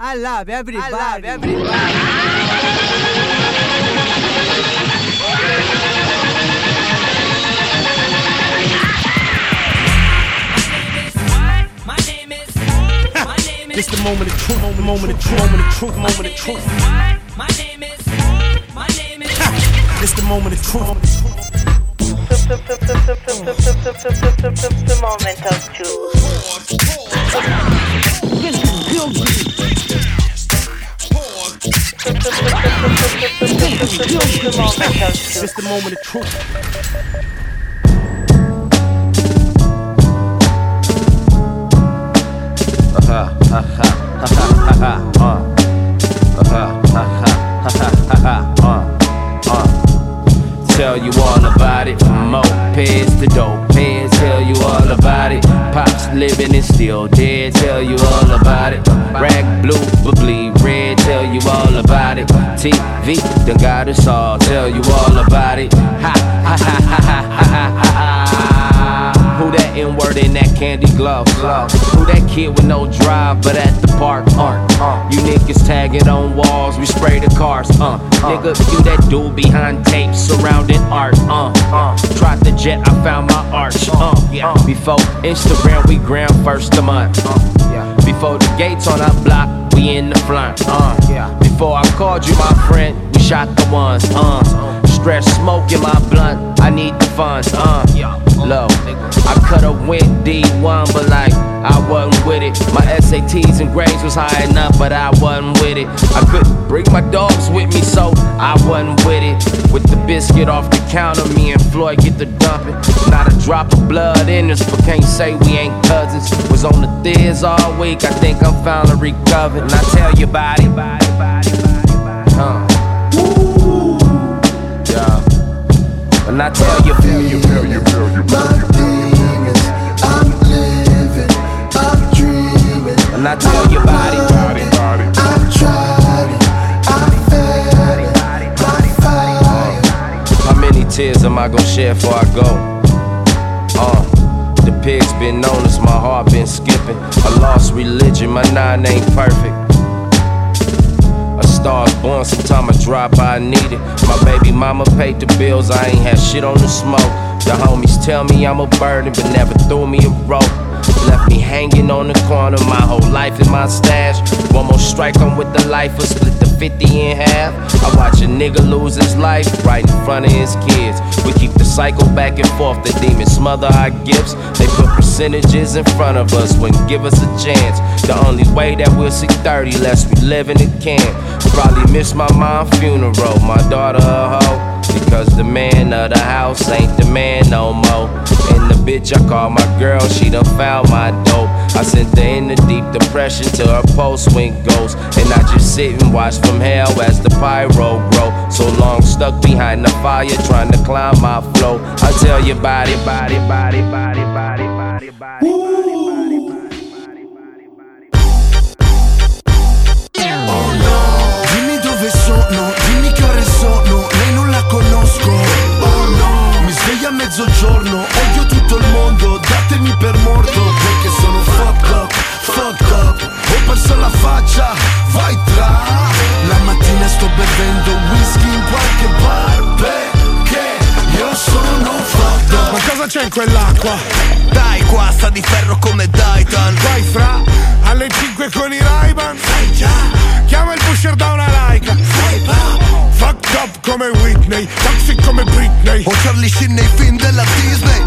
I love everybody. I love everybody. My name is. My name is. It's the moment of truth, moment, moment of truth, moment of truth, moment of truth. My name is. My name is. It's the moment of truth. The moment of truth. It's the moment of truth. Tell you all about it. From mopeds to dope. Tell you all about it. Pops living and still dead. Tell you all about it. Rag blue but bleed red. Tell you all about it. TV done got us all. Tell you all about it. Ha ha ha ha ha ha ha ha. Who N word in that candy glove? Who that kid with no drive but at the park? Uh, you niggas tagging on walls, we spray the cars. Uh, nigga, you that dude behind tape surrounding art. Uh, uh, tried the jet, I found my arch. Uh, yeah. Before Instagram, we gram first a month. Uh, yeah. Before the gates on our block, we in the front. Uh, yeah. Before I called you my friend, we shot the ones. Uh, stretch smoke in my blunt, I need the funds. Uh, low. Went D1, but like I wasn't with it. My SATs and grades was high enough, but I wasn't with it. I couldn't bring my dogs with me, so I wasn't with it. With the biscuit off the counter, me and Floyd get the dumping. Not a drop of blood in us, but can't say we ain't cousins. Was on the thiz all week, I think I'm finally recovered. And I tell you about it. Huh. Yeah. And I tell you, tell you, tell you, tell you, tell you about it. I've tried it, I felt it, by fire. How many tears am I gonna shed before I go? Uh, the pig's been known as my heart been skipping. I lost religion, my nine ain't perfect. A star's born, sometime I drop, I need it. My baby mama paid the bills, I ain't had shit on the smoke. The homies tell me I'm a burden, but never threw me a rope. Left me hanging on the corner, my whole life in my stash. One more strike, I'm with the lifer, split the 50 in half. I watch a nigga lose his life right in front of his kids. We keep the cycle back and forth, the demons smother our gifts. They put percentages in front of us, wouldn't give us a chance. The only way that we'll see 30 less we live in it can. Probably miss my mom's funeral, my daughter a hoe. Because the man of the house ain't the man no more. And the bitch I call my girl, she done found my dope. I sent her in the deep depression till her pulse went ghost. And I just sit and watch from hell as the pyro grow. So long stuck behind the fire trying to climb my flow. I tell you body, body, body, body, body, body, body. La faccia, vai tra. La mattina sto bevendo whisky in qualche bar, perché io sono up. Ma cosa c'è in quell'acqua? Dai qua sta di ferro come Titan Vai fra, alle 5 con i Ray-Ban. Sai già. Chiama il pusher da una laica Sai Fucked up come Whitney Toxic come Britney. Ho Charlie Sheen nei film della Disney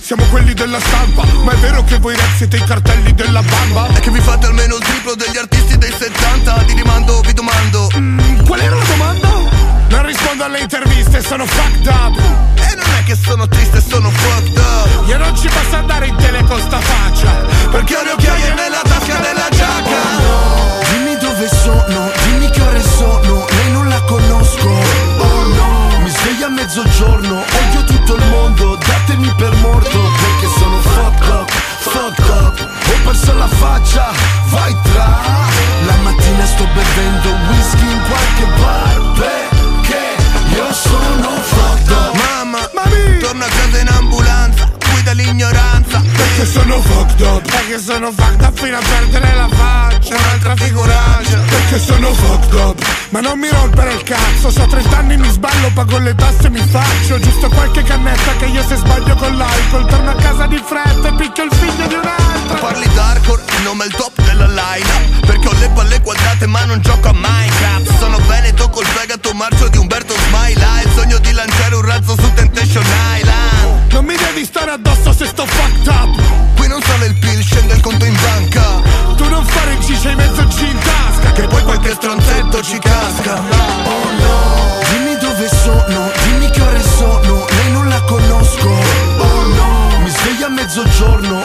siamo quelli della stampa Ma è vero che voi rap siete i cartelli della bamba? E che vi fate almeno il triplo degli artisti dei 70 Ti rimando, vi domando Mm, qual era la domanda? Non rispondo alle interviste, sono fucked up E non è che sono triste, sono fucked up Io non ci posso andare in tele con sta faccia Perché ho le occhiaie nella tasca della giacca Dimmi dove sono, dimmi che ore sono, lei non la conosco. A mezzogiorno, odio tutto il mondo, datemi per morto, perché sono fucked up, fucked up. Ho perso la faccia, vai tra. La mattina sto bevendo whisky in qualche bar, perché io sono fucked Perché sono fucked up fino a perdere la faccia Un'altra figuraccia. Perché sono fucked up Ma non mi rompere il cazzo. So 30 anni mi sballo, pago le tasse e mi faccio Giusto qualche cannetta che io se sbaglio con l'alcol Torno a casa di fretta e picchio il figlio di un'altra. Parli d'hardcore, il nome è il top della line Perché ho le palle quadrate ma non gioco a Minecraft. Sono veneto col fegato marcio di Umberto Smile il sogno di lanciare un razzo su Temptation Island Non mi devi stare addosso se sto fucked up. Qui non sale il pill, scende il conto in banca. Tu non fare il G, c'hai mezzo in tasca Che poi qualche stronzetto ci casca. Oh no. Dimmi dove sono, dimmi che ore sono Lei non la conosco. Oh no. Mi sveglio a mezzogiorno,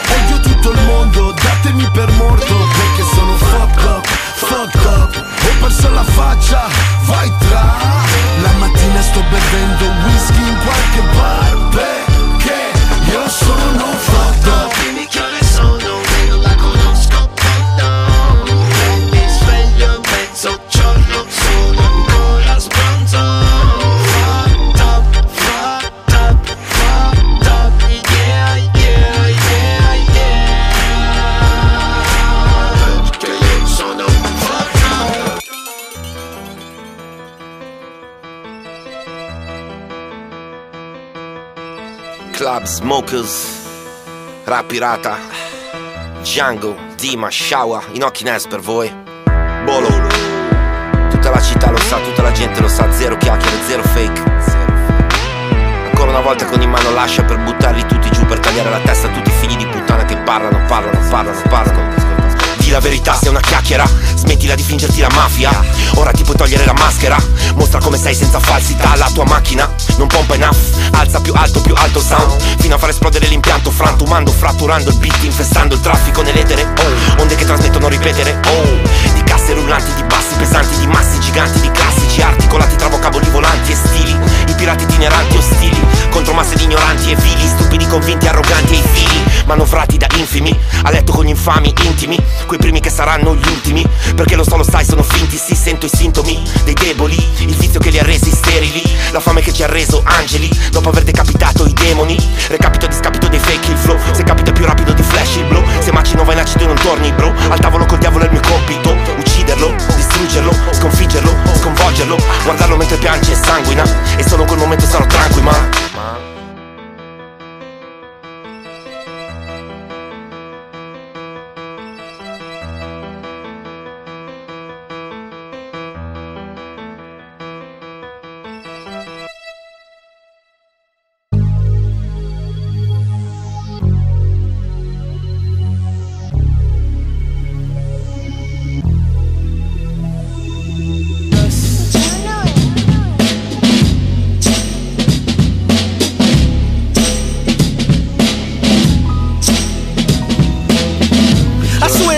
Smokers, Rap Pirata, Django, Dima, Shawa, Inoki Nes per voi, Bolo. Tutta la città lo sa, tutta la gente lo sa, zero chiacchiere, zero fake. Ancora una volta con in mano lascia per buttarli tutti giù, per tagliare la testa a tutti i figli di puttana che parlano, parlano, parlano, parlano. La verità, sei una chiacchiera, smettila di fingerti la mafia. Ora ti puoi togliere la maschera, mostra come sei senza falsità. La tua macchina non pompa enough, alza più alto, più alto sound. Fino a far esplodere l'impianto, frantumando, fratturando il beat, infestando il traffico nell'etere. Oh, onde che trasmettono ripetere. Oh, rullanti, di bassi pesanti, di massi giganti, di classici articolati tra vocaboli volanti e stili. I pirati itineranti ostili, contro masse di ignoranti e vili, stupidi convinti, arroganti e i fili, manovrati da infimi, a letto con gli infami intimi, quei primi che saranno gli ultimi, perché lo so lo sai sono finti, sì sento i sintomi dei deboli, il vizio che li ha resi sterili, la fame che ci ha reso angeli, dopo aver decapitato i demoni, recapito discapito dei fake il flow, se capita più rapido di flash il blow, se macino vai in acido non torni bro, al tavolo col diavolo è il mio compito, distruggerlo, sconfiggerlo, sconvolgerlo, guardarlo mentre piange e sanguina, e solo quel momento sarò tranquillo,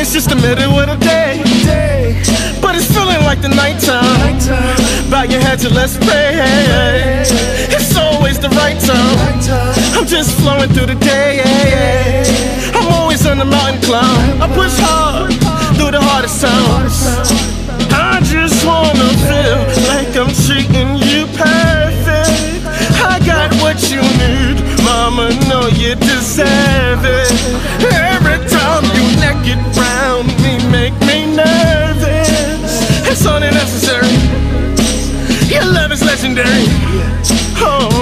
it's just the middle of the day. But it's feeling like the nighttime. Bow your head to let's pray. It's always the right time. I'm just flowing through the day. I'm always on the mountain climb. I push hard through the hardest times. I just wanna feel like I'm treating you perfect. I got what you need, mama. Know you deserve it. Time round me, make me nervous. It's only necessary. Your love is legendary. Oh.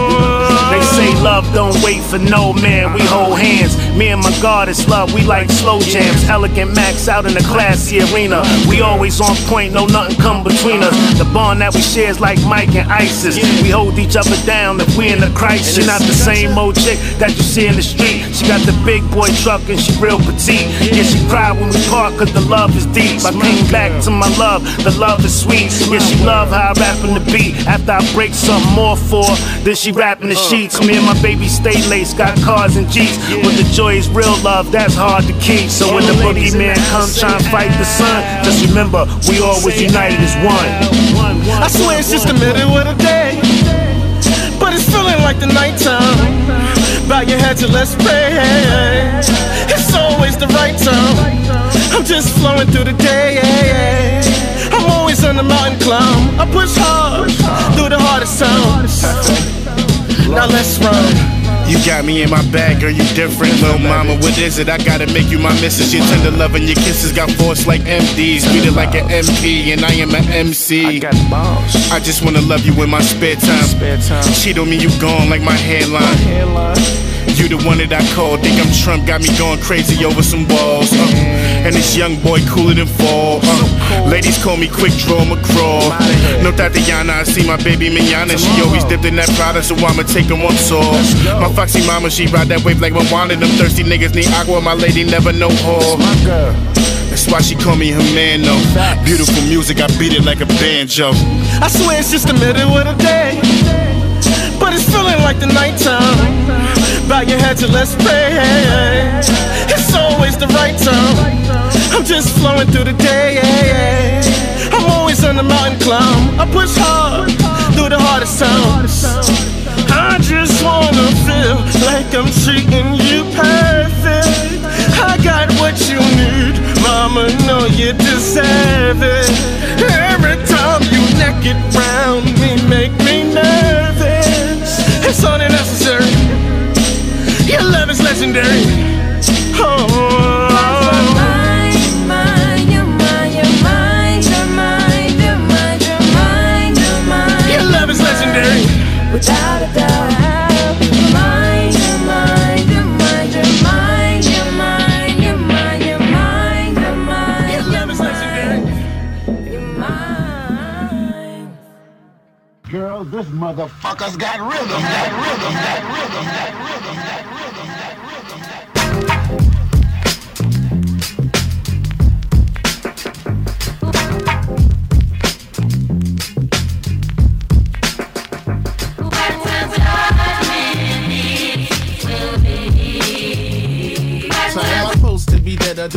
Love don't wait for no man. We hold hands. Me and my goddess love. We like slow jams. Elegant Max out in the classy arena. We always on point. No nothing come between us. The bond that we share is like Mike and Isis. We hold each other down if we in a crisis. She not the same old chick that you see in the street. She got the big boy truck and she real petite. Yeah, she cried when we part cause the love is deep. I came back to my love. The love is sweet. Yeah, she love how I rap in the beat. After I break something more for then she rap in the sheets. Me and my baby stay laced, got cars and jeeps. But the joy is real love, that's hard to keep. So when the boogeyman come try and fight the sun, just remember we always united as one. I swear it's just the middle of the day. But it's feeling like the nighttime. Bow your head to let's pray. It's always the right time. I'm just flowing through the day. I'm always on the mountain climb. I push hard through the hardest times. Now let's run. You got me in my bag, girl, you different, little mama. What is it? I gotta make you my missus. Your tender love and your kisses got force like MDs. Beat it like an MP, and I am an MC. I got balls. I just wanna love you in my spare time. Spare time. Cheat on me, you gone like my hairline. You the one that I call. Think I'm Trump, got me going crazy over some balls. Uh. And this young boy cooler than fall. Uh. Ladies call me quick draw McGraw. No Tatiana, I see my baby Miana. She always dipped in that product, so I'ma take her one saw. My foxy mama, she ride that wave like Moana. Them thirsty niggas need aqua, my lady never know whore. That's why she call me her man, though. Beautiful music, I beat it like a banjo. I swear it's just the middle of the day. But it's feeling like the nighttime. Bow your let's pray. It's always the right time. I'm just flowing through the day. I'm always on the mountain climb. I push hard through the hardest times. I just wanna feel like I'm treating you perfect. I got what you need, mama. Know you deserve it. Every time you neck it round me, make me nervous. It's necessary. Your love is legendary. Oh. Your love is legendary. Without a doubt. Your love is legendary. Girl, this motherfucker's got rhythm, got rhythm, got rhythm, got rhythm, got rhythm,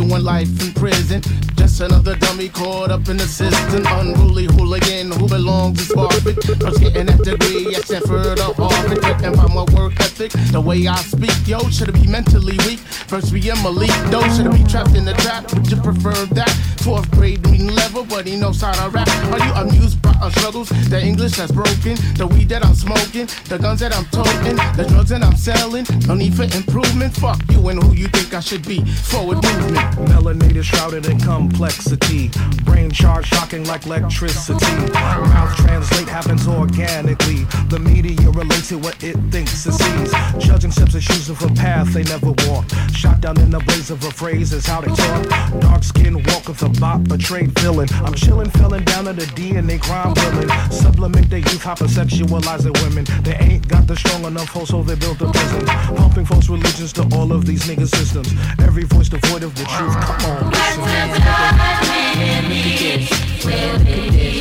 doing life in prison? Another dummy caught up in the system. Unruly hooligan who belongs to Sparford. First getting that degree at Stanford or Harvard. Written by my work ethic. The way I speak, yo, should be mentally weak? First be a Malik, though, should be trapped in the trap? Would you prefer that? Fourth grade reading level, but he knows how to rap. Are you amused by our struggles? The English that's broken, the weed that I'm smoking, the guns that I'm toting, the drugs that I'm selling. No need for improvement. Fuck you and who you think I should be. Forward movement. Melanated, shrouded in complexity. Brain charge shocking like electricity. Mouth translate happens organically. The media relates to what it thinks it sees. Judging steps and choosing for path they never walk. Shot down in the blaze of a phrase is how they talk. Dark skin walk with a bop, a trade villain. I'm chilling, filling down to the DNA crime villain. Supplement their youth, hypersexualizing women. They ain't got the strong enough hold, so they built a prison. Pumping false religions to all of these nigga systems. Every voice devoid of the truth. Come on, listen.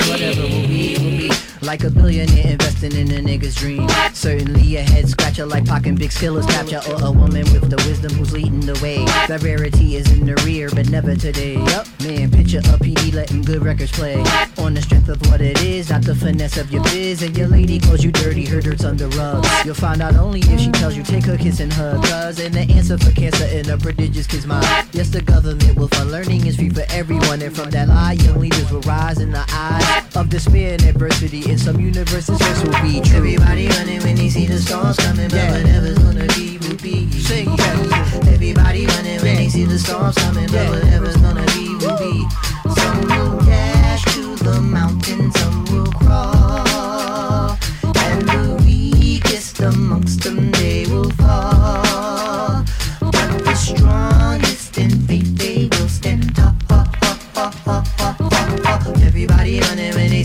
Whatever will be. Like a billionaire investing in a nigga's dream. Certainly a head scratcher like Pac and Big Skillers capture. Or a woman with the wisdom who's leading the way. The rarity is in the rear, but never today. Yup, man, picture a PD letting good records play. On the strength of what it is, not the finesse of your biz. And your lady calls you dirty, her dirt's on the rug. You'll find out only if she tells you take her kiss and hug. Cause and the answer for cancer in a prodigious kid's mind. Yes, the government will fund learning is free for everyone. And from that lie, young leaders will rise in the eyes of despair and adversity. In some universes, this will be true. Everybody running when they see the stars coming, but whatever's gonna be will be. Say yes. Everybody running when they see the storms coming, but whatever's gonna be will be. Some will dash to the mountain, some will crawl, and the weakest amongst them they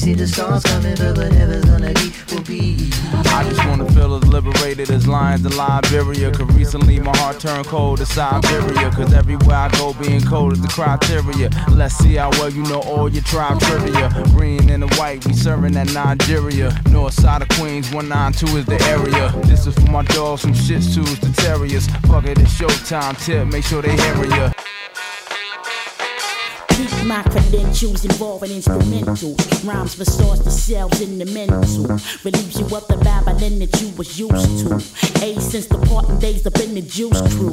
see the storms coming, but whatever's gonna be will be. I just wanna feel as liberated as lions in Liberia. Cause recently my heart turned cold to Siberia. Cause everywhere I go, being cold is the criteria. Let's see how well you know all your tribe trivia. Green and the white, we serving at Nigeria. North side of Queens, 192 is the area. This is for my dogs from shih tzus to terriers. Fuck it, it's showtime. Tip, make sure they hear ya. My credentials involving instrumentals. Rhymes restores the cells in the mental. Relieves you of the babbling that you was used to. A since the parting days up in the juice crew.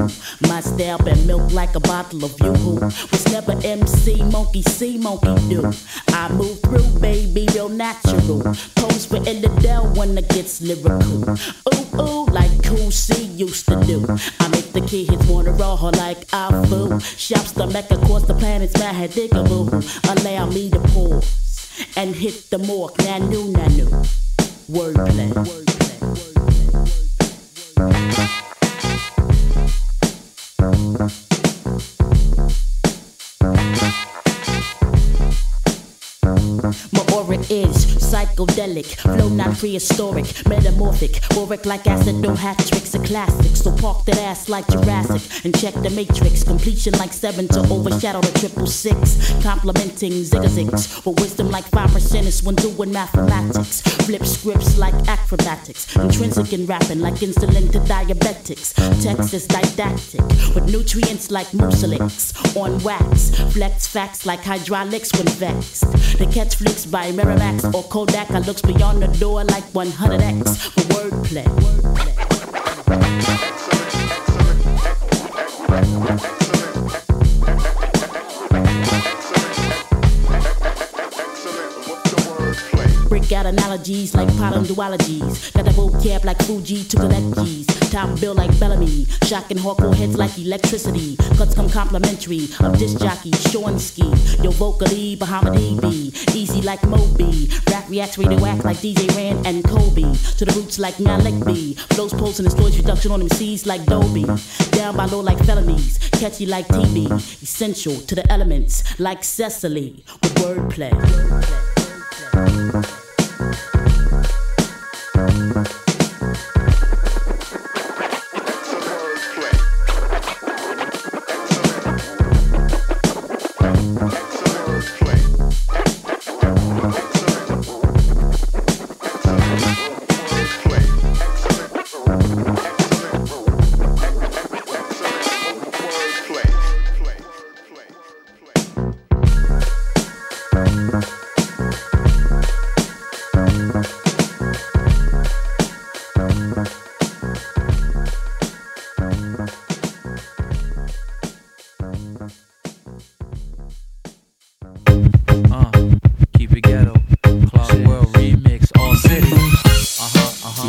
My style been milk like a bottle of yoo-hoo. Was never MC, monkey see, monkey do. I move through, baby, real natural. Pose for Illidale when it gets lyrical. Ooh, ooh, like Cool C used to do. I make the kids wanna roll like Afu. Shops the Mecca, across the planets, Mahadigaboo. Allow me to pause and hit the mark. Nanu, nanu. Wordplay. My psychedelic, flow not prehistoric, metamorphic, work like acid, no hat tricks, a classic. So park that ass like Jurassic and check the matrix. Completion like seven to overshadow the triple six. Complimenting zigzags with wisdom like five percenters when doing mathematics. Flip scripts like acrobatics, intrinsic in rapping like insulin to diabetics. Text is didactic with nutrients like mucilix on wax. Flex facts like hydraulics when vexed. The catch flicks by Miramax or Kodak. I looks beyond the door like 100x for wordplay. Break out analogies like pattern duologies. Got a vocab like Fuji to collect G's. Top bill like Bellamy. Shocking hardcore heads like electricity. Cuts come complimentary of disc jockey Sean Ski. Yo, vocally, Bahama B. Easy like Moby. Rap reacts radioact like DJ Rand and Kobe. To the roots like Malik B. Flows pulse and exploits reduction on them C's like Dobie. Down by low like felonies. Catchy like TB. Essential to the elements like Cecily with wordplay.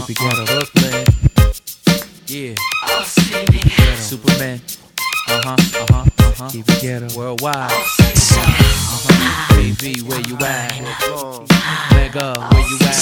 Huh. Keep it ghetto. Brooklyn. Yeah. Superman. Uh huh, uh huh, uh huh. Keep it ghetto. Worldwide. Uh huh. BV, where you at? Mega, where you at?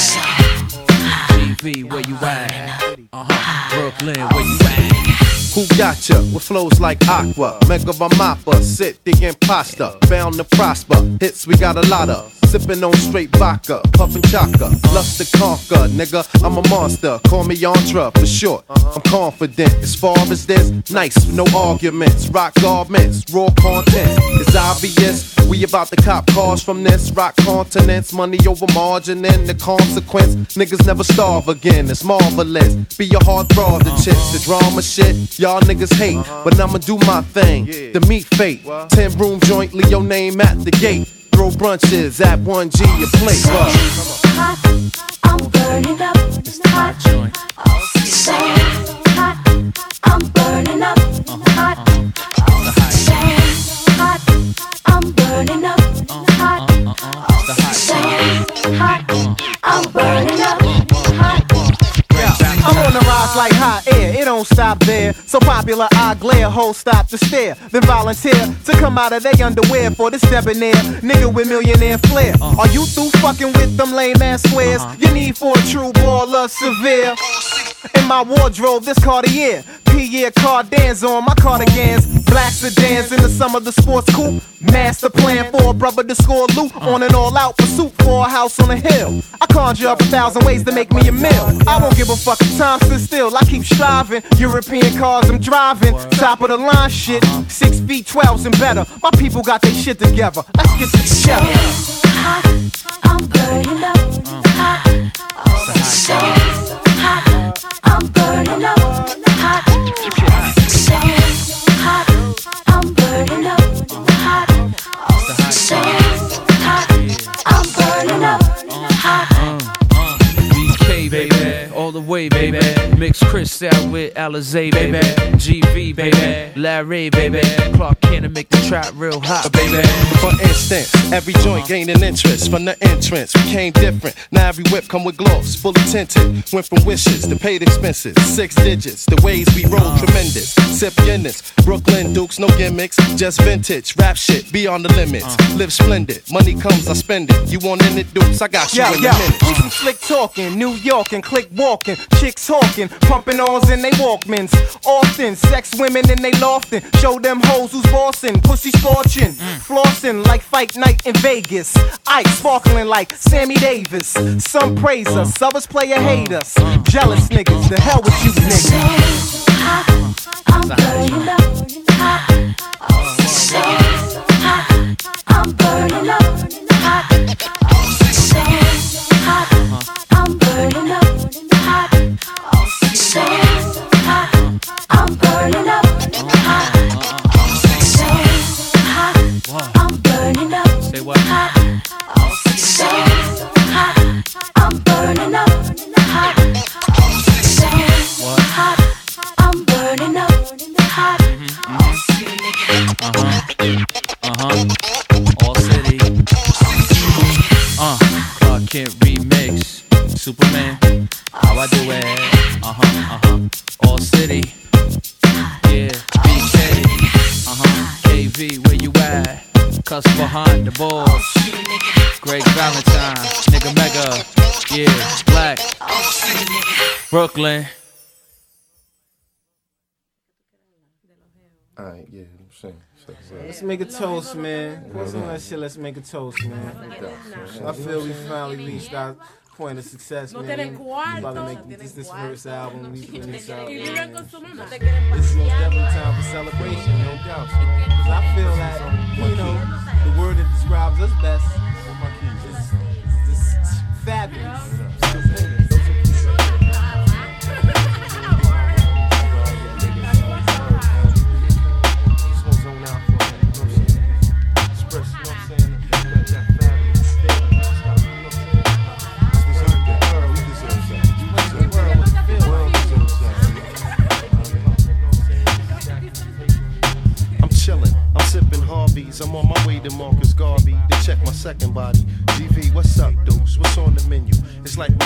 GV, where you at? Uh huh. Brooklyn, where you at? Who got ya with flows like aqua? Mega Mappa, sit the imposter, bound to prosper. Hits we got a lot of. Sipping on straight vodka, puffin' chaka, lust to conquer, nigga. I'm a monster, call me Yantra for short. I'm confident as far as this, nice, no arguments. Rock garments, raw content. It's obvious we about to cop cars from this. Rock continents, money over margin, and the consequence. Niggas never starve again, it's marvelous. Be a hard throb to chicks, the drama shit. Y'all niggas hate, uh-huh. but I'ma do my thing. The meat fate, 10 room joint, leave your name at the gate. Throw brunches at 1G a plate. hot, I'm burning up. Hot, so hot, I'm burning up. Hot, so hot, I'm burning up. Hot, so hot, I'm burning up. Hot, I'm on the rise like hot air, it don't stop there. So popular, I glare, hold stop to stare. Then volunteer to come out of their underwear for this debonair nigga with millionaire flair. Uh-huh. Are you through fucking with them lame ass squares? Uh-huh. You need for a true baller severe. Oh, in my wardrobe, this Cartier. Pierre Cardins on my cardigans. Black sedans in the summer, the sports coupe. Master plan for a brother to score loot. Uh-huh. On an all out pursuit for a house on a hill. I conjure up a thousand ways to make me a meal. I won't give a fuck if time sit still. I keep striving. European cars I'm driving. Top of the line shit. Six feet, 12s and better. My people got their shit together. Let's get this together. Hot, I'm burning up. Hot, so hot, I'm burning up. Hot, so hot, I'm burning up. Hot, so hot, I'm burning up. Hot. BK, baby. All the way, baby. Mix Chris out with Alizé, baby. GV, baby. Larry, baby. Clark Kent to make the trap real hot, uh, baby. For instance, every joint gaining interest from the entrance became different. Now every whip come with gloves, fully tinted. Went from wishes to paid expenses, six digits. The ways we roll tremendous. Sip Guinness, Brooklyn Dukes, no gimmicks, just vintage. Rap shit beyond the limits. Uh. Live splendid, money comes, I spend it. You want in it, Dukes? I got you Yo, in yo, a minute. we some slick talking, New York and click walking, chicks talking, pumping ons in they Walkmans. Often, sex women in they lofting, show them hoes who's bossing, pussy scorching, flossing like fight night in Vegas. Ice sparkling like Sammy Davis. Some praise us, others play a hate us. Jealous niggas, the hell with you niggas. I'm burning up. I'm burning up. Brooklyn. Alright, yeah, I'm saying. Let's make a toast, man. Pour some that shit, let's make a toast, man. I feel we finally reached our point of success, man. We cuarto, about to make this, this first album, we putting this out. Y vive man. con su mamá. Te quieren This is most definitely time for celebration, no doubt. Because I feel that, you know, the word that describes us best is this fabulous.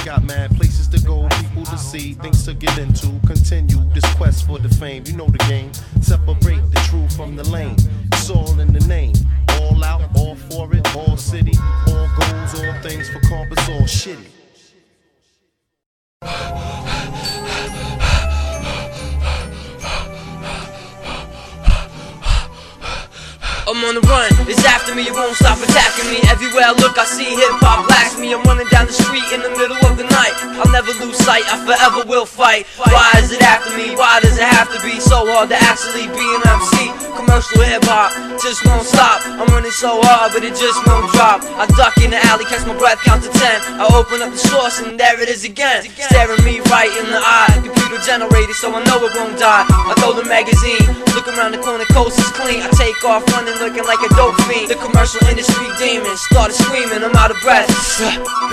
Got mad places to go, people to see, things to get into. Continue this quest for the fame. You know the game. Separate the true from the lame. It's all in the name. All out, all for it, all city, all goals, all things for compass, all shitty. I'm on the run, it's after me, it won't stop attacking me. Everywhere I look, I see hip hop blast me. I'm running down the street in the middle of the night. I'll never lose sight, I forever will fight. Why is it after me? Why does it have to be so hard to actually be an MC? Commercial hip hop just won't stop. I'm running so hard, but it just won't drop. I duck in the alley, catch my breath, count to ten. I open up the source, and there it is again. Staring me right in the eye. Computer generated, so I know it won't die. I magazine, look around the corner, coast is clean. I take off running, looking like a dope fiend. The commercial industry demons started screaming, I'm out of breath.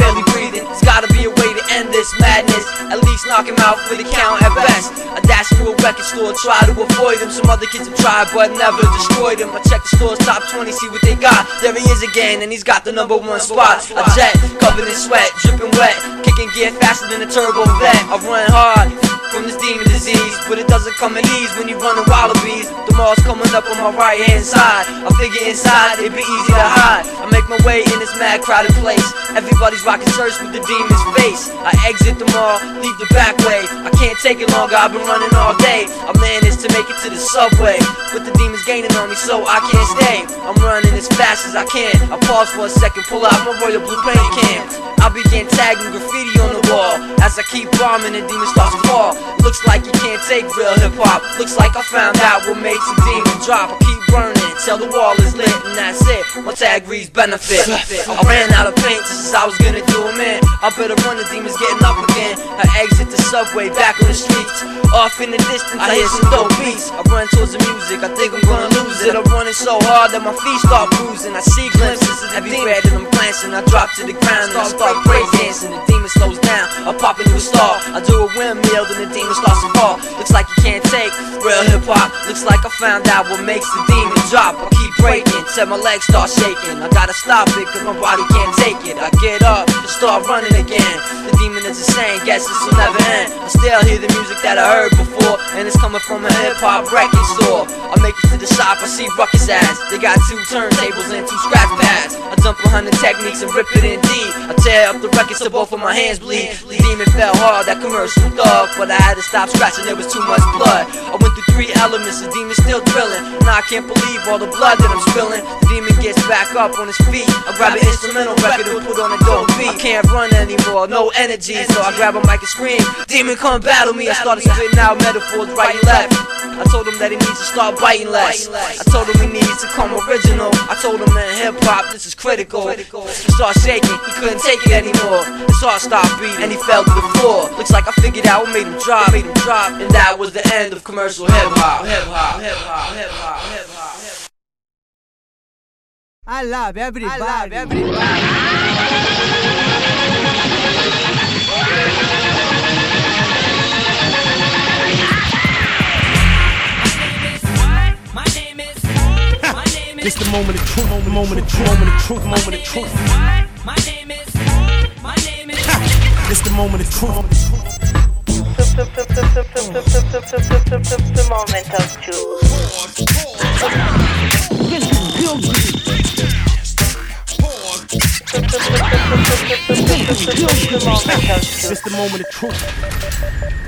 Barely breathing, it's gotta be a way to end this madness. At least knock him out for the count at best. I dash through a record store, try to avoid him. Some other kids have tried, but never destroyed him. I check the store's top 20, see what they got. There he is again, and he's got the number one spot. A jet, covered in sweat, dripping wet, kicking gear faster than a turbo vet. I run hard from this demon disease, but it doesn't come at ease when you running wallabies. The mall's coming up on my right hand side. I figure inside it'd be easy to hide. I make my way in this mad crowded place. Everybody's rocking shirts with the demon's face. I exit the mall, leave the back way. I can't take it longer, I've been running all day. I managed to make it to the subway, but the demon's gaining on me, so I can't stay. I'm running as fast as I can. I pause for a second, pull out my royal blue paint can. I begin tagging graffiti on the wall. As I keep bombing, the demon starts to fall. Looks like you can't take real hip hop. Looks like I found out what makes a demon demon drop. I keep burning till the wall is lit, and that's it. My tag reads benefit. I ran out of paint just as I was gonna do them man. I better run, the demons getting up again. I exit the subway, back on the streets. Off in the distance, I hear some dope beats. I run towards the music, I think I'm gonna lose it. I'm running so hard that my feet start bruising. I see glimpses of the red and I'm glancing. I drop to the ground and I start break dancing. The demon slows down, I pop into a star. I do a windmill, then the demon starts to fall. Looks like you can't take real hip hop. Looks like I found out what makes the demon drop. I keep breaking till my legs start shaking. I gotta stop it cause my body can't take it. I get up and start running again. The demon is insane, guess this will never end. I still hear the music that I heard before, and it's coming from a hip hop record store. I make it to the shop, I see Ruckus ass. They got two turntables and two scratch pads. I jump behind the Technics and rip it in deep. I tear up the records so both of my hands bleed. The demon fell hard, that commercial thug, but I had to stop scratching, there was too much blood. I went through three elements, the demon still drilling. Now I can't believe all the blood that I'm spilling. The demon gets back up on his feet. I grab an instrumental record and put on a dope beat. I can't run anymore, no energy, so I grab a mic and scream. Demon, come battle me. I started spitting out metaphors right and left. I told him that he needs to start biting less. I told him he needs to come original. I told him in hip hop this is critical. He started shaking, he couldn't take it anymore. His heart stopped beating and he fell to the floor. Looks like I figured out what made him drop, made him drop, and that was the end of commercial hip hop. Hip hop, hip hop, hip hop, hip hop. I love everybody. I love everybody. This the moment of truth, moment, moment of truth, moment of truth, moment of truth. My name is. My name is. This the moment of. The moment of truth. The moment of This the moment of truth.